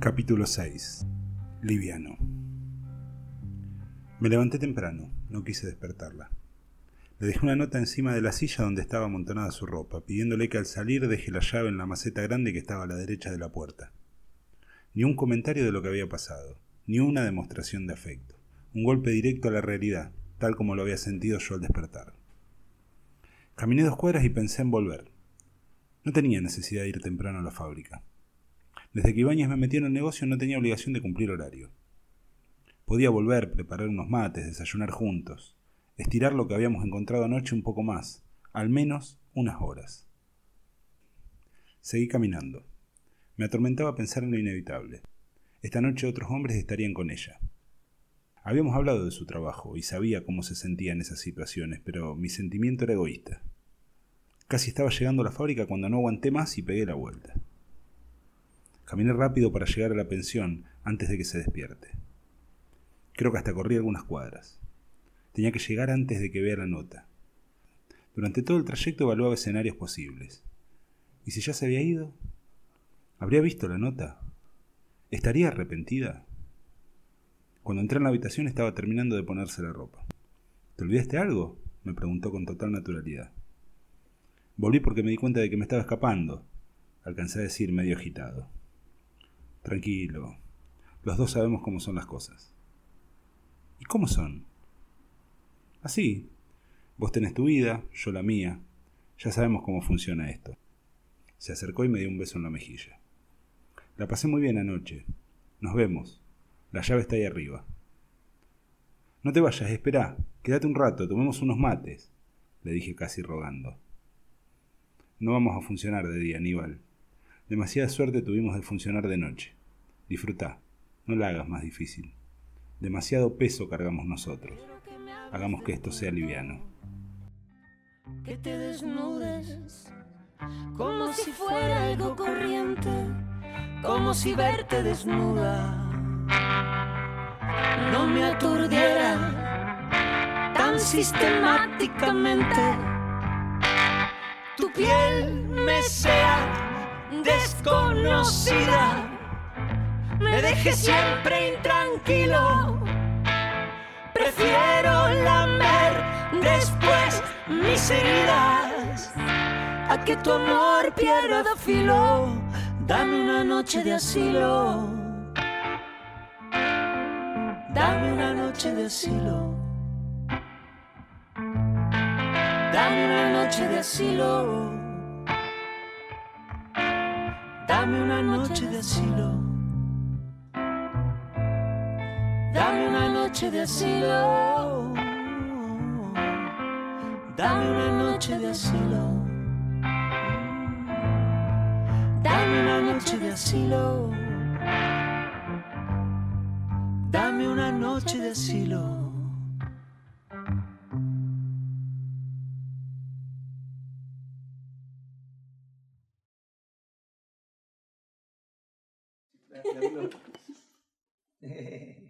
Capítulo 6. Liviano. Me levanté temprano, no quise despertarla. Le dejé una nota encima de la silla donde estaba amontonada su ropa, pidiéndole que al salir deje la llave en la maceta grande que estaba a la derecha de la puerta. Ni un comentario de lo que había pasado, ni una demostración de afecto. Un golpe directo a la realidad, tal como lo había sentido yo al despertar. Caminé dos cuadras y pensé en volver. No tenía necesidad de ir temprano a la fábrica. Desde que Ibáñez me metió en el negocio no tenía obligación de cumplir horario. Podía volver, preparar unos mates, desayunar juntos, estirar lo que habíamos encontrado anoche un poco más, al menos unas horas. Seguí caminando. Me atormentaba pensar en lo inevitable. Esta noche otros hombres estarían con ella. Habíamos hablado de su trabajo y sabía cómo se sentía en esas situaciones, pero mi sentimiento era egoísta. Casi estaba llegando a la fábrica cuando no aguanté más y pegué la vuelta. Caminé rápido para llegar a la pensión antes de que se despierte. Creo que hasta corrí algunas cuadras. Tenía que llegar antes de que vea la nota. Durante todo el trayecto evaluaba escenarios posibles. ¿Y si ya se había ido? ¿Habría visto la nota? ¿Estaría arrepentida? Cuando entré en la habitación estaba terminando de ponerse la ropa. ¿Te olvidaste algo? me preguntó con total naturalidad. Volví porque me di cuenta de que me estaba escapando, alcancé a decir medio agitado. Tranquilo. Los dos sabemos cómo son las cosas. ¿Y cómo son? Así. Vos tenés tu vida, yo la mía. Ya sabemos cómo funciona esto. Se acercó y me dio un beso en la mejilla. La pasé muy bien anoche. Nos vemos. La llave está ahí arriba. No te vayas, espera. Quédate un rato, tomemos unos mates, le dije casi rogando. No vamos a funcionar de día, Aníbal. Demasiada suerte tuvimos de funcionar de noche. Disfruta, no la hagas más difícil. Demasiado peso cargamos nosotros. Hagamos que esto sea liviano. Que te desnudes como si fuera algo corriente, como si verte desnuda no me aturdiera tan sistemáticamente. Tu piel me sea desconocida me deje siempre intranquilo. Prefiero lamer después mis heridas a que tu amor pierda filo. Dame una noche de asilo. Dame una noche de asilo. Dame una noche de asilo. Dame una noche de asilo. Dame una noche de asilo. Dame una noche de asilo. Dame una noche de asilo. Noche de asilo.